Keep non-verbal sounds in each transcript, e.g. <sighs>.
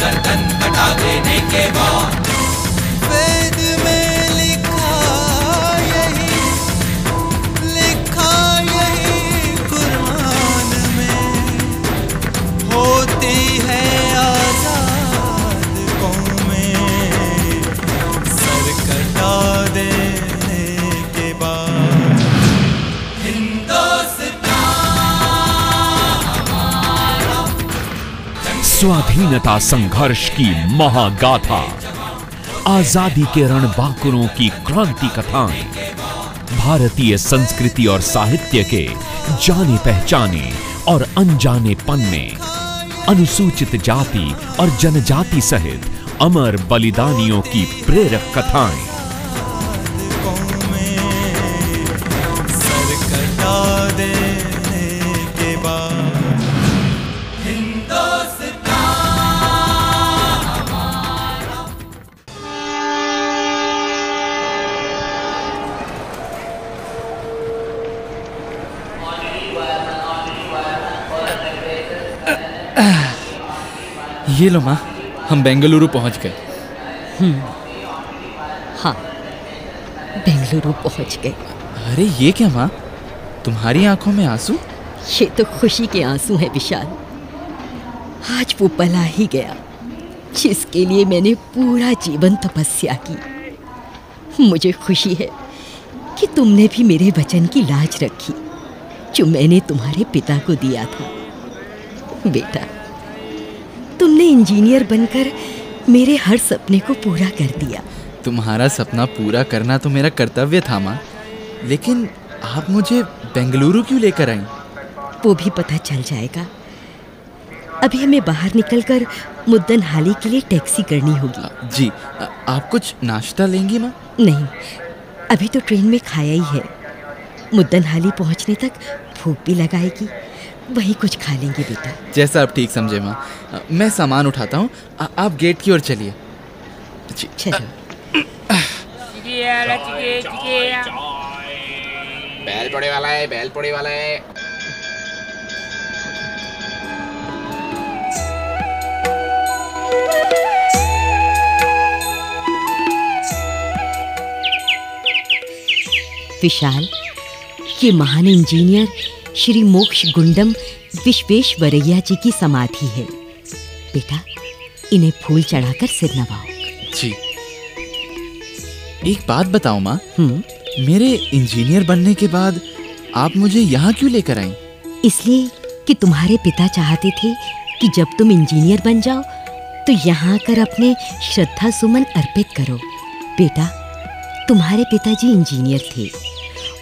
गर्दन कटा देने के बाद। स्वाधीनता संघर्ष की महागाथा। आज़ादी के रणबांकुरों की क्रांति कथाएँ। भारतीय संस्कृति और साहित्य के जाने पहचाने और अनजाने पन्ने। अनुसूचित जाति और जनजाति सहित अमर बलिदानियों की प्रेरक कथाएँ। <sighs> ये लो माँ हम बेंगलुरु पहुँच गए। हाँ बेंगलुरु पहुँच गए। अरे ये क्या माँ तुम्हारी आँखों में आँसू? ये तो खुशी के आँसू हैं विशाल। आज वो पला ही गया जिसके लिए मैंने पूरा जीवन तपस्या की। मुझे खुशी है कि तुमने भी मेरे वचन की लाज रखी जो मैंने तुम्हारे पिता को दिया था। बेटा। तुमने इंजीनियर बनकर मेरे हर सपने को पूरा कर दिया। तुम्हारा सपना पूरा करना तो मेरा कर्तव्य था माँ। लेकिन आप मुझे बेंगलुरु क्यों लेकर आई? वो भी पता चल जाएगा। अभी हमें बाहर निकलकर मुद्दन हाली के लिए टैक्सी करनी होगी। जी आ- आप कुछ नाश्ता लेंगी माँ? नहीं अभी तो ट्रेन में खाया ही है। मुद्दन हाली पहुँचने तक भूख भी लगाएगी। वही कुछ खा लेंगे बेटा। जैसा आप ठीक समझे माँ। मैं सामान उठाता हूँ। आप गेट की ओर चलिए। चलो। बैल पड़े वाला है बैल पड़े वाला है। विशाल ये महान इंजीनियर श्री मोक्ष गुंडम विश्वेश्वरैया जी की समाधि है। बेटा इन्हें फूल चढ़ाकर सिर नवाओ जी। एक बात बताओ माँ। हम्म। मेरे इंजीनियर बनने के बाद आप मुझे यहाँ क्यों लेकर आई? इसलिए कि तुम्हारे पिता चाहते थे कि जब तुम इंजीनियर बन जाओ तो यहाँ आकर अपने श्रद्धा सुमन अर्पित करो। बेटा तुम्हारे पिताजी इंजीनियर थे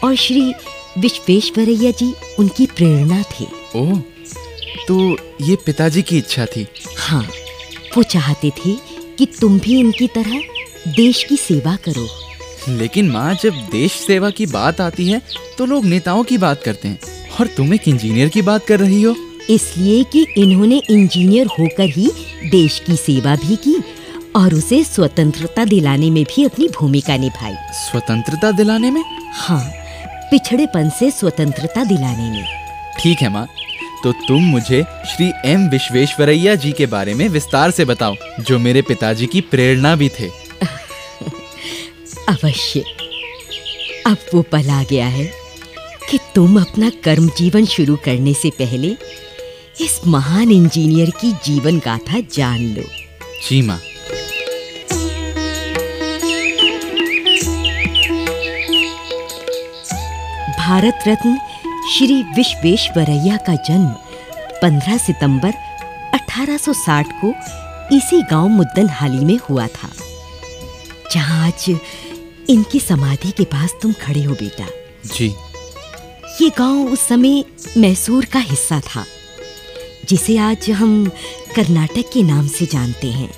और श्री विश्वेश्वरैया जी उनकी प्रेरणा थे। ओह तो ये पिताजी की इच्छा थी? हाँ वो चाहते थे कि तुम भी इनकी तरह देश की सेवा करो। लेकिन माँ जब देश सेवा की बात आती है तो लोग नेताओं की बात करते हैं। और तुम एक इंजीनियर की बात कर रही हो? इसलिए कि इन्होंने इंजीनियर होकर ही देश की सेवा भी की और उसे स्वतंत्रता दिलाने में भी अपनी भूमिका निभाई। स्वतंत्रता दिलाने में? हाँ। पिछड़ेपन से स्वतंत्रता दिलाने में। ठीक है माँ तो तुम मुझे श्री एम विश्वेश्वरैया जी के बारे में विस्तार से बताओ जो मेरे पिताजी की प्रेरणा भी थे। <laughs> अवश्य। अब वो पल आ गया है कि तुम अपना कर्म जीवन शुरू करने से पहले इस महान इंजीनियर की जीवन गाथा जान लो। जी माँ। भारत रत्न श्री विश्वेश्वरैया का जन्म 15 सितंबर 1860 को इसी गाँव मुद्दनहाली में हुआ था जहाँ आज इनकी समाधि के पास तुम खड़े हो बेटा। जी। ये गाँव उस समय मैसूर का हिस्सा था जिसे आज हम कर्नाटक के नाम से जानते हैं।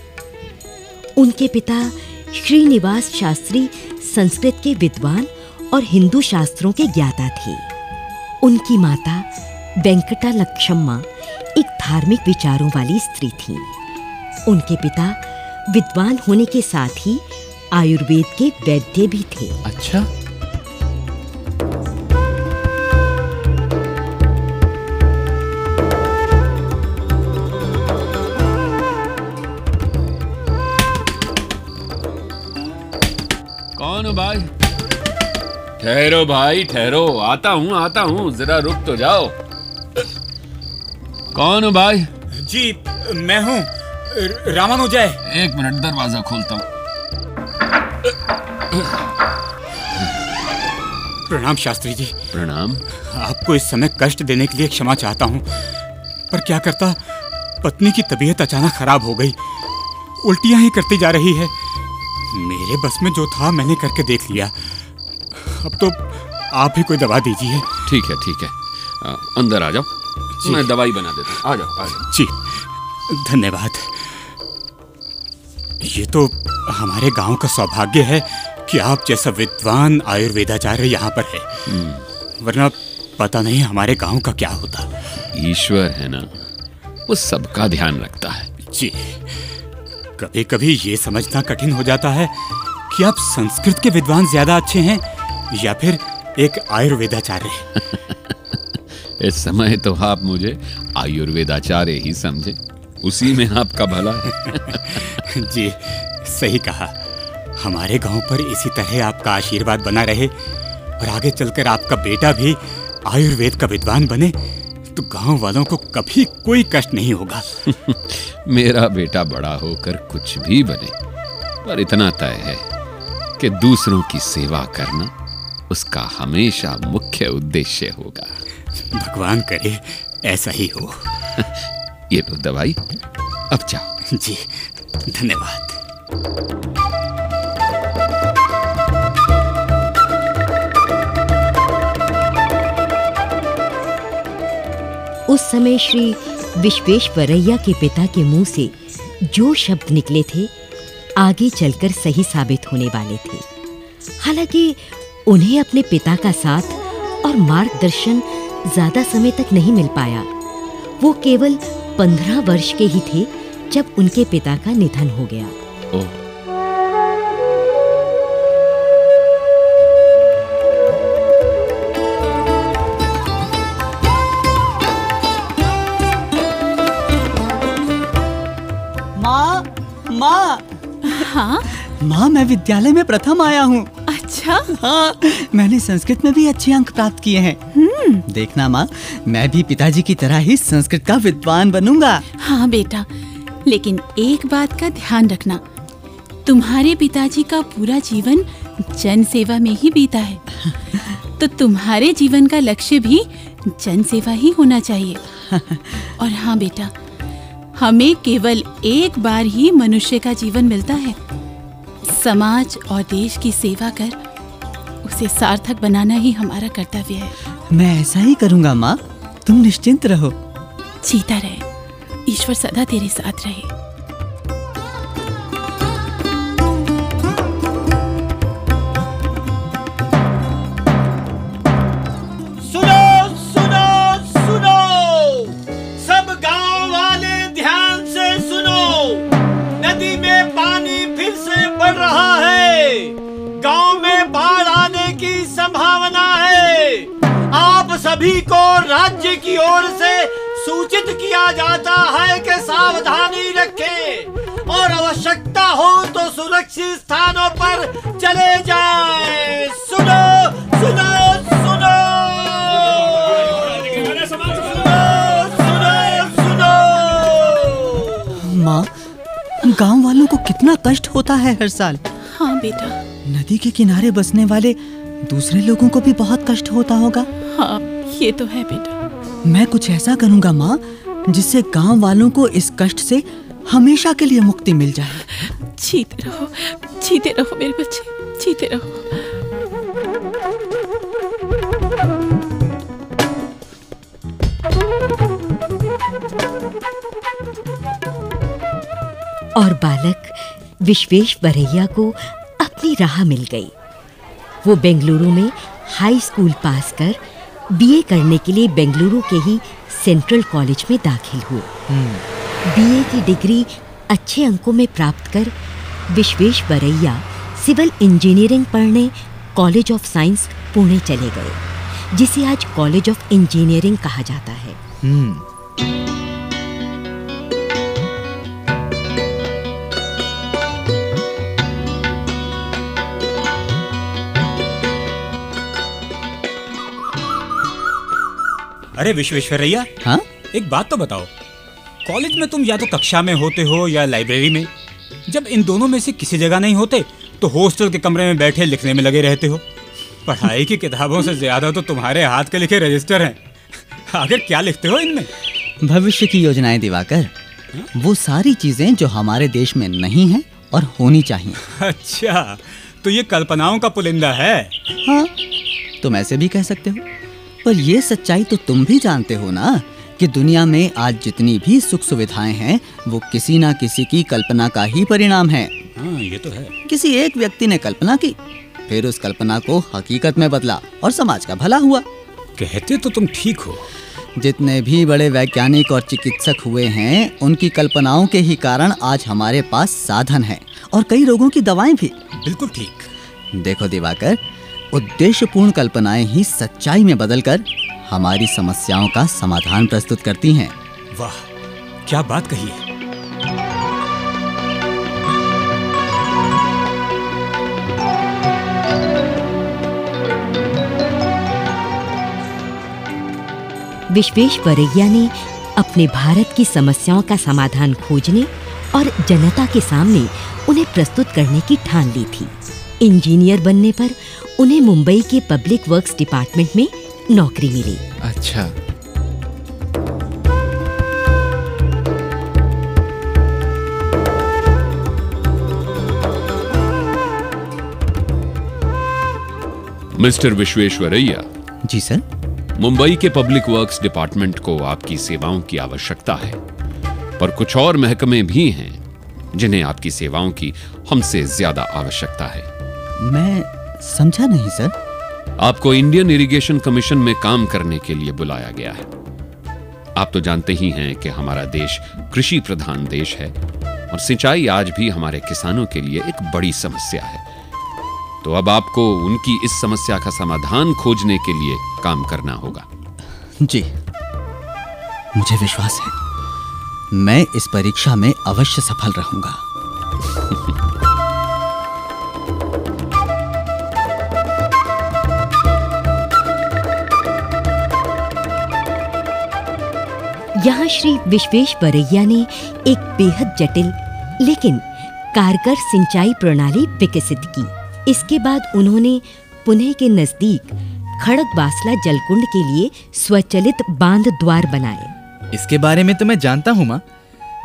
उनके पिता श्रीनिवास शास्त्री संस्कृत के विद्वान और हिंदू शास्त्रों के ज्ञाता थे। उनकी माता वेंकटा लक्ष्मा एक धार्मिक विचारों वाली स्त्री थी। उनके पिता विद्वान होने के साथ ही आयुर्वेद के वैद्य भी थे। अच्छा। कौन हो भाई? ठहरो भाई ठहरो। आता हूँ आता हूँ। जरा रुक तो जाओ। कौन हो भाई? जी मैं हूँ। रामानुजय एक मिनट दरवाज़ा खोलता हूँ। प्रणाम शास्त्री जी। प्रणाम। आपको इस समय कष्ट देने के लिए क्षमा चाहता हूँ। पर क्या करता? पत्नी की तबीयत अचानक खराब हो गई। उल्टियाँ ही करती जा रही है। मेरे बस में जो था मैंने करके देख लिया। अब तो आप ही कोई दवा दीजिए। ठीक है ठीक है। आ, अंदर आ जाओ। मैं दवाई बना देता हूँ। आ जाओ आ जाओ। जी। धन्यवाद। ये तो हमारे गाँव का सौभाग्य है कि आप जैसा विद्वान आयुर्वेदाचार्य यहाँ पर है। वरना पता नहीं हमारे गाँव का क्या होता। ईश्वर है ना वो सबका ध्यान रखता है। जी। कभी कभी ये समझना कठिन हो जाता है कि आप संस्कृत के विद्वान ज़्यादा अच्छे हैं या फिर एक आयुर्वेदाचार्य। <laughs> इस समय तो आप मुझे आयुर्वेदाचार्य ही समझे। उसी में आपका भला। है <laughs> जी सही कहा। हमारे गाँव पर इसी तरह आपका आशीर्वाद बना रहे और आगे चलकर आपका बेटा भी आयुर्वेद का विद्वान बने तो गाँव वालों को कभी कोई कष्ट नहीं होगा। <laughs> मेरा बेटा बड़ा होकर कुछ भी बने पर इतना तय है कि दूसरों की सेवा करना उसका हमेशा मुख्य उद्देश्य होगा। भगवान करे ऐसा ही हो। <laughs> ये लो दवाई अब जाओ। जी धन्यवाद। उस समय श्री विश्वेश्वरैया के पिता के मुँह से जो शब्द निकले थे आगे चलकर सही साबित होने वाले थे। हालाँकि उन्हें अपने पिता का साथ और मार्गदर्शन ज़्यादा समय तक नहीं मिल पाया। वो केवल पंद्रह वर्ष के ही थे जब उनके पिता का निधन हो गया। ओ। माँ माँ। हाँ? माँ मैं विद्यालय में प्रथम आया हूँ। अच्छा। हाँ मैंने संस्कृत में भी अच्छे अंक प्राप्त किए हैं। देखना माँ मैं भी पिताजी की तरह ही संस्कृत का विद्वान बनूँगा। हाँ बेटा लेकिन एक बात का ध्यान रखना। तुम्हारे पिताजी का पूरा जीवन जन सेवा में ही बीता है। तो तुम्हारे जीवन का लक्ष्य भी जन सेवा ही होना चाहिए। <laughs> और हाँ बेटा हमें केवल एक बार ही मनुष्य का जीवन मिलता है। समाज और देश की सेवा कर उसे सार्थक बनाना ही हमारा कर्तव्य है। मैं ऐसा ही करूँगा माँ। तुम निश्चिंत रहो। जीता रहे। ईश्वर सदा तेरे साथ रहे। सभी को राज्य की ओर से सूचित किया जाता है कि सावधानी रखें। और आवश्यकता हो तो सुरक्षित स्थानों पर चले जाएँ। सुनो सुनो सुनो। सुनो सुनो माँ गाँव वालों को कितना कष्ट होता है हर साल। हाँ बेटा। नदी के किनारे बसने वाले दूसरे लोगों को भी बहुत कष्ट होता होगा। हाँ ये तो है बेटा। मैं कुछ ऐसा करूँगा माँ जिससे गाँव वालों को इस कष्ट से हमेशा के लिए मुक्ति मिल जाए। जीते रहो जीते रहो मेरे बच्चे जीते रहो। और बालक विश्वेश बरैया को अपनी राह मिल गई। वो बेंगलुरु में हाई स्कूल पास कर बीए करने के लिए बेंगलुरु के ही सेंट्रल कॉलेज में दाखिल हुए। बीए की डिग्री अच्छे अंकों में प्राप्त कर विश्वेश बरैया सिविल इंजीनियरिंग पढ़ने कॉलेज ऑफ़ साइंस पुणे चले गए, जिसे आज कॉलेज ऑफ़ इंजीनियरिंग कहा जाता है। अरे विश्वेश्वरैया हाँ? एक बात तो बताओ। कॉलेज में तुम या तो कक्षा में होते हो या लाइब्रेरी में। जब इन दोनों में से किसी जगह नहीं होते तो हॉस्टल के कमरे में बैठे लिखने में लगे रहते हो। पढ़ाई की किताबों से ज़्यादा तो तुम्हारे हाथ के लिखे रजिस्टर हैं। आखिर क्या लिखते हो इनमें? भविष्य की योजनाएँ दिवाकर। वो सारी चीज़ें जो हमारे देश में नहीं है और होनी चाहिए। अच्छा तो ये कल्पनाओं का पुलिंदा है। हाँ तुम ऐसे भी कह सकते हो। पर ये सच्चाई तो तुम भी जानते हो ना कि दुनिया में आज जितनी भी सुख सुविधाएँ हैं वो किसी ना किसी की कल्पना का ही परिणाम है। हाँ ये तो है। किसी एक व्यक्ति ने कल्पना की फिर उस कल्पना को हकीकत में बदला और समाज का भला हुआ। कहते तो तुम ठीक हो। जितने भी बड़े वैज्ञानिक और चिकित्सक हुए हैं उनकी कल्पनाओं के ही कारण आज हमारे पास साधन है और कई रोगों की दवाएँ भी। बिल्कुल ठीक। देखो दिवाकर उद्देश्यपूर्ण कल्पनाएँ ही सच्चाई में बदलकर हमारी समस्याओं का समाधान प्रस्तुत करती हैं। वाह क्या बात कही है। विश्वेश्वरैया ने अपने भारत की समस्याओं का समाधान खोजने और जनता के सामने उन्हें प्रस्तुत करने की ठान ली थी। इंजीनियर बनने पर उन्हें मुंबई के पब्लिक वर्क्स डिपार्टमेंट में नौकरी मिली। अच्छा। Mister Visvesvaraya ji sir. Mumbai के पब्लिक वर्क्स डिपार्टमेंट को आपकी सेवाओं की आवश्यकता है पर कुछ और महकमे भी हैं जिन्हें आपकी सेवाओं की हमसे ज़्यादा आवश्यकता है। मैं समझा नहीं सर। आपको इंडियन इरिगेशन कमीशन में काम करने के लिए बुलाया गया है। आप तो जानते ही हैं कि हमारा देश कृषि प्रधान देश है और सिंचाई आज भी हमारे किसानों के लिए एक बड़ी समस्या है। तो अब आपको उनकी इस समस्या का समाधान खोजने के लिए काम करना होगा। जी। मुझे विश्वास है। मैं इस परीक्षा में अवश्य सफल रहूँगा। <laughs> यहाँ श्री विश्वेश्वरैया ने एक बेहद जटिल, लेकिन कारगर सिंचाई प्रणाली विकसित की। इसके बाद उन्होंने पुणे के नज़दीक खड़क बासला जलकुंड के लिए स्वचलित बाँध द्वार बनाए। इसके बारे में तो मैं जानता हूँ, माँ।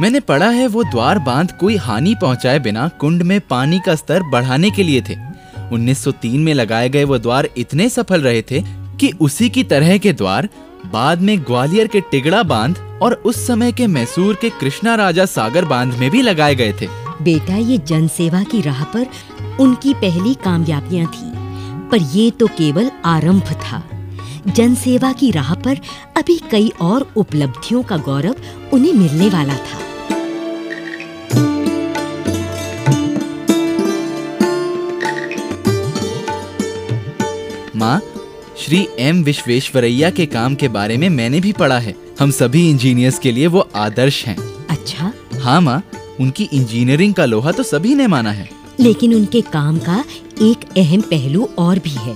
मैंने पढ़ा है वो द्वार बाँध कोई हानि पहुँचाए बिना कुंड में पानी का स्तर बढ़ाने के लिए थे। 1903 में लगाए गए वो द्वार इतने सफल रहे थे कि उसी की तरह के द्वार बाद में ग्वालियर के टिगड़ा बाँध और उस समय के मैसूर के कृष्णा राजा सागर बाँध में भी लगाए गए थे। बेटा ये जनसेवा की राह पर उनकी पहली कामयाबियाँ थी पर ये तो केवल आरंभ था। जनसेवा की राह पर अभी कई और उपलब्धियों का गौरव उन्हें मिलने वाला था। माँ श्री एम विश्वेश्वरैया के काम के बारे में मैंने भी पढ़ा है। हम सभी इंजीनियर्स के लिए वो आदर्श हैं। अच्छा। हाँ माँ उनकी इंजीनियरिंग का लोहा तो सभी ने माना है। लेकिन उनके काम का एक अहम पहलू और भी है।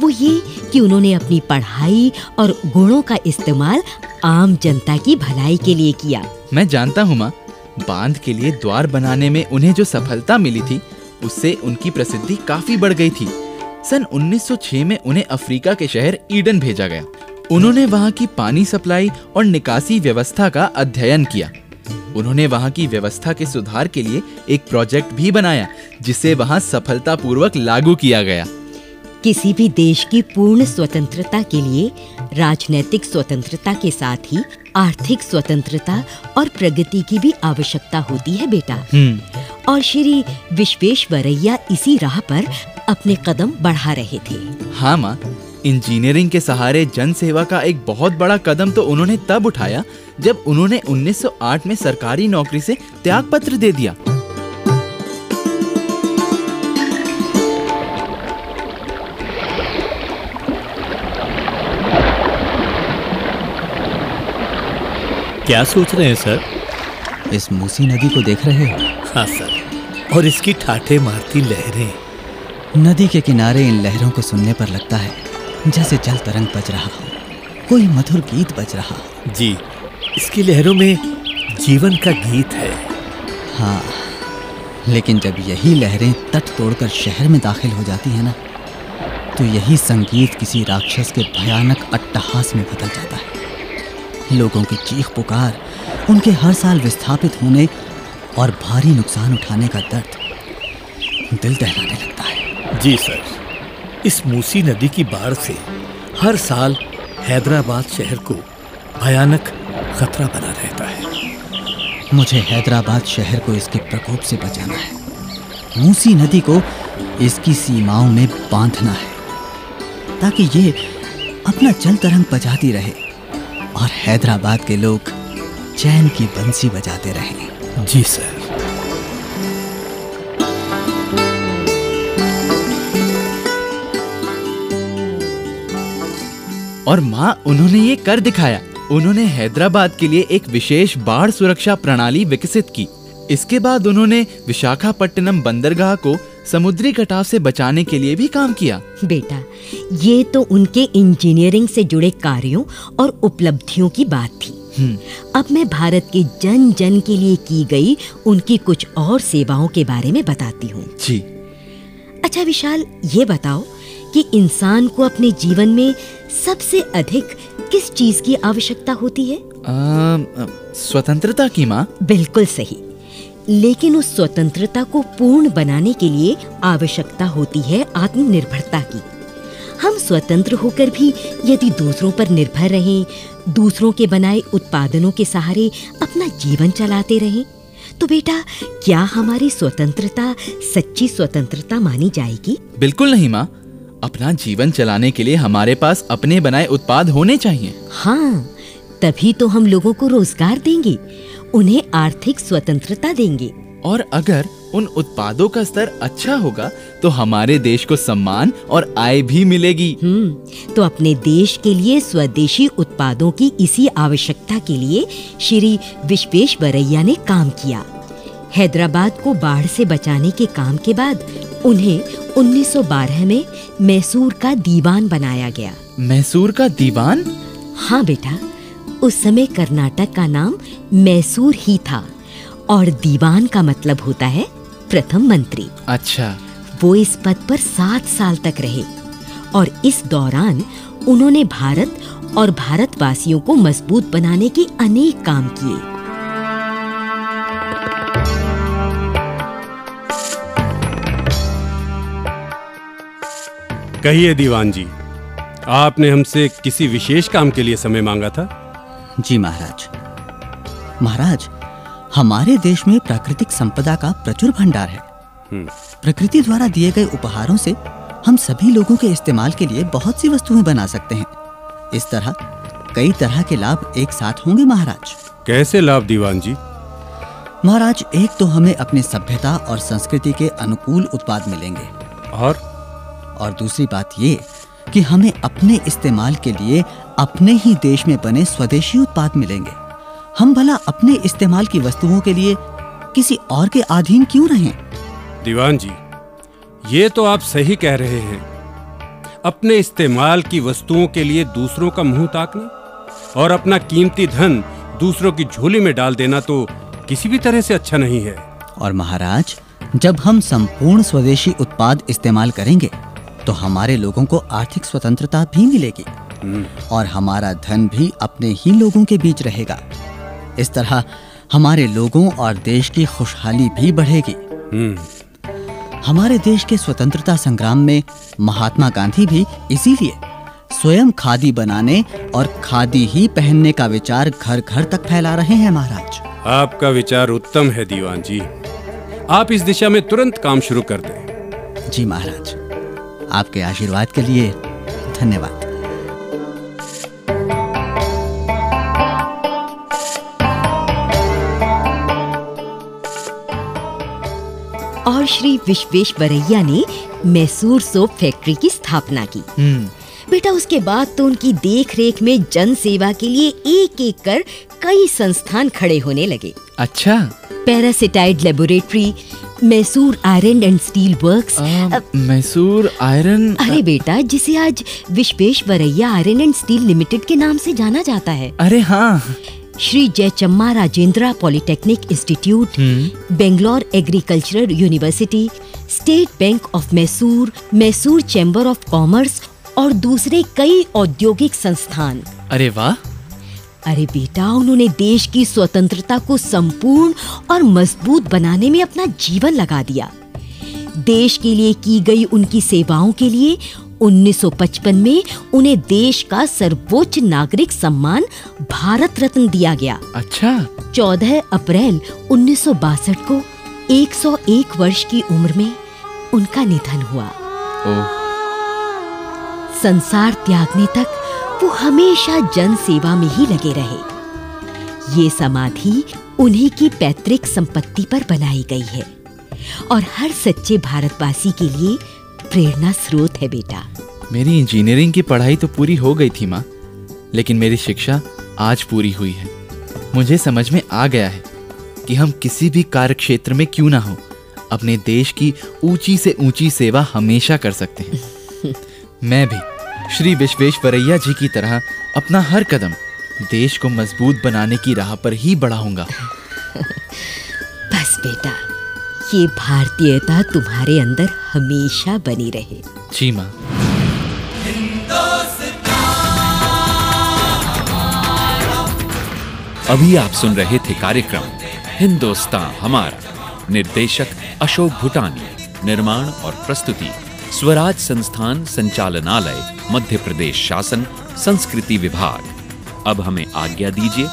वो ये कि उन्होंने अपनी पढ़ाई और गुणों का इस्तेमाल आम जनता की भलाई के लिए किया। मैं जानता हूँ माँ बाँध के लिए द्वार बनाने में उन्हें जो सफलता मिली थी उससे उनकी प्रसिद्धि काफ़ी बढ़ गई थी। सन 1906 में उन्हें अफ्रीका के शहर ईडन भेजा गया। उन्होंने वहाँ की पानी सप्लाई और निकासी व्यवस्था का अध्ययन किया। उन्होंने वहाँ की व्यवस्था के सुधार के लिए एक प्रोजेक्ट भी बनाया जिसे वहाँ सफलतापूर्वक लागू किया गया। किसी भी देश की पूर्ण स्वतंत्रता के लिए राजनैतिक स्वतंत्रता के साथ ही आर्थिक स्वतंत्रता और प्रगति की भी आवश्यकता होती है बेटा। और श्री विश्वेश्वरैया इसी राह पर अपने कदम बढ़ा रहे थे। हाँ माँ इंजीनियरिंग के सहारे जन सेवा का एक बहुत बड़ा कदम तो उन्होंने तब उठाया जब उन्होंने 1908 में सरकारी नौकरी से त्याग पत्र दे दिया। क्या सोच रहे हैं सर? इस मूसी नदी को देख रहे हो? हाँ सर। और इसकी ठाठे मारती लहरें। नदी के किनारे इन लहरों को सुनने पर लगता है जैसे जल तरंग बज रहा हो। कोई मधुर गीत बज रहा जी इसकी लहरों में जीवन का गीत है। हाँ लेकिन जब यही लहरें तट तोड़कर शहर में दाखिल हो जाती है ना तो यही संगीत किसी राक्षस के भयानक अट्टहास में बदल जाता है। लोगों की चीख पुकार उनके हर साल विस्थापित होने और भारी नुकसान उठाने का दर्द दिल दहलाने लगता है। जी सर इस मूसी नदी की बाढ़ से हर साल हैदराबाद शहर को भयानक खतरा बना रहता है। मुझे हैदराबाद शहर को इसके प्रकोप से बचाना है। मूसी नदी को इसकी सीमाओं में बांधना है ताकि ये अपना जल तरंग बजाती रहे और हैदराबाद के लोग चैन की बंसी बजाते रहें। जी सर और माँ, उन्होंने ये कर दिखाया। उन्होंने हैदराबाद के लिए एक विशेष बाढ़ सुरक्षा प्रणाली विकसित की। इसके बाद उन्होंने विशाखापट्टनम बंदरगाह को समुद्री कटाव से बचाने के लिए भी काम किया। बेटा, ये तो उनके इंजीनियरिंग से जुड़े कार्यों और उपलब्धियों की बात थी। अब मैं भारत के जन जन के लिए की गई उनकी कुछ और सेवाओं के बारे में बताती हूँ। जी। अच्छा विशाल ये बताओ कि इंसान को अपने जीवन में सबसे अधिक किस चीज़ की आवश्यकता होती है? स्वतंत्रता की माँ। बिल्कुल सही। लेकिन उस स्वतंत्रता को पूर्ण बनाने के लिए आवश्यकता होती है आत्मनिर्भरता की। हम स्वतंत्र होकर भी यदि दूसरों पर निर्भर रहें दूसरों के बनाए उत्पादनों के सहारे अपना जीवन चलाते रहें तो बेटा क्या हमारी स्वतंत्रता सच्ची स्वतंत्रता मानी जाएगी? बिल्कुल नहीं माँ। अपना जीवन चलाने के लिए हमारे पास अपने बनाए उत्पाद होने चाहिए। हाँ तभी तो हम लोगों को रोज़गार देंगे उन्हें आर्थिक स्वतंत्रता देंगे। और अगर उन उत्पादों का स्तर अच्छा होगा तो हमारे देश को सम्मान और आय भी मिलेगी। हम्म तो अपने देश के लिए स्वदेशी उत्पादों की इसी आवश्यकता के लिए श्री विश्वेश्वरैया ने काम किया। हैदराबाद को बाढ़ से बचाने के काम के बाद उन्हें 1912 में मैसूर का दीवान बनाया गया। मैसूर का दीवान? हाँ बेटा उस समय कर्नाटक का नाम मैसूर ही था। और दीवान का मतलब होता है प्रथम मंत्री। अच्छा। वो इस पद पर सात साल तक रहे और इस दौरान उन्होंने भारत और भारतवासियों को मज़बूत बनाने के अनेक काम किए। कहिए दीवान जी आपने हमसे किसी विशेष काम के लिए समय मांगा था? जी महाराज। महाराज हमारे देश में प्राकृतिक संपदा का प्रचुर भंडार है। प्रकृति द्वारा दिए गए उपहारों से हम सभी लोगों के इस्तेमाल के लिए बहुत सी वस्तुएँ बना सकते हैं। इस तरह कई तरह के लाभ एक साथ होंगे महाराज। कैसे लाभ दीवान जी? महाराज एक तो हमें अपनी सभ्यता और संस्कृति के अनुकूल उत्पाद मिलेंगे। और? और दूसरी बात ये कि हमें अपने इस्तेमाल के लिए अपने ही देश में बने स्वदेशी उत्पाद मिलेंगे। हम भला अपने इस्तेमाल की वस्तुओं के लिए किसी और के अधीन क्यों रहें? दीवान जी ये तो आप सही कह रहे हैं। अपने इस्तेमाल की वस्तुओं के लिए दूसरों का मुँह ताकना और अपना कीमती धन दूसरों की झोली में डाल देना तो किसी भी तरह से अच्छा नहीं है। और महाराज जब हम संपूर्ण स्वदेशी उत्पाद इस्तेमाल करेंगे तो हमारे लोगों को आर्थिक स्वतंत्रता भी मिलेगी। और हमारा धन भी अपने ही लोगों के बीच रहेगा। इस तरह हमारे लोगों और देश की खुशहाली भी बढ़ेगी। हमारे देश के स्वतंत्रता संग्राम में महात्मा गांधी भी इसीलिए स्वयं खादी बनाने और खादी ही पहनने का विचार घर घर तक फैला रहे हैं महाराज। आपका विचार उत्तम है दीवान जी। आप इस दिशा में तुरंत काम शुरू कर दें। जी महाराज आपके आशीर्वाद के लिए धन्यवाद। और श्री विश्वेश्वरैया ने मैसूर सोप फैक्ट्री की स्थापना की। बेटा उसके बाद तो उनकी देख रेख में जन सेवा के लिए एक एक कर कई संस्थान खड़े होने लगे। अच्छा। पैरासिटाइड laboratory Mysore iron and steel works Mysore iron अरे बेटा जिसे आज Visvesvaraya iron and steel limited के नाम से जाना जाता है। अरे हाँ। Shri Jayachamarajendra polytechnic institute Bangalore agricultural university state bank of Mysore Mysore chamber of commerce और दूसरे कई औद्योगिक संस्थान। अरे वाह। अरे बेटा उन्होंने देश की स्वतंत्रता को संपूर्ण और मज़बूत बनाने में अपना जीवन लगा दिया। देश के लिए की गई उनकी सेवाओं के लिए 1955 में उन्हें देश का सर्वोच्च नागरिक सम्मान भारत रत्न दिया गया। अच्छा। 14 अप्रैल 1962 को 101 वर्ष की उम्र में उनका निधन हुआ। ओह संसार त्यागने तक वो हमेशा जन सेवा में ही लगे रहे। ये समाधि उन्हीं की पैतृक संपत्ति पर बनाई गई है। और हर सच्चे भारतवासी के लिए प्रेरणा स्रोत है बेटा। मेरी इंजीनियरिंग की पढ़ाई तो पूरी हो गई थी माँ लेकिन मेरी शिक्षा आज पूरी हुई है। मुझे समझ में आ गया है कि हम किसी भी कार्य क्षेत्र में क्यों ना हो। अपने देश की ऊँची से ऊँची सेवा हमेशा कर सकते हैं। <laughs> मैं भी श्री विश्वेश्वरैया जी की तरह अपना हर कदम देश को मज़बूत बनाने की राह पर ही बढ़ाऊँगा। <laughs> बस बेटा ये भारतीयता तुम्हारे अंदर हमेशा बनी रहे। जी माँ। अभी आप सुन रहे थे कार्यक्रम, हिंदुस्तान हमारा। निर्देशक अशोक भूटानी, निर्माण और प्रस्तुति, स्वराज संस्थान संचालनालय, मध्य प्रदेश शासन, संस्कृति विभाग। अब हमें आज्ञा दीजिए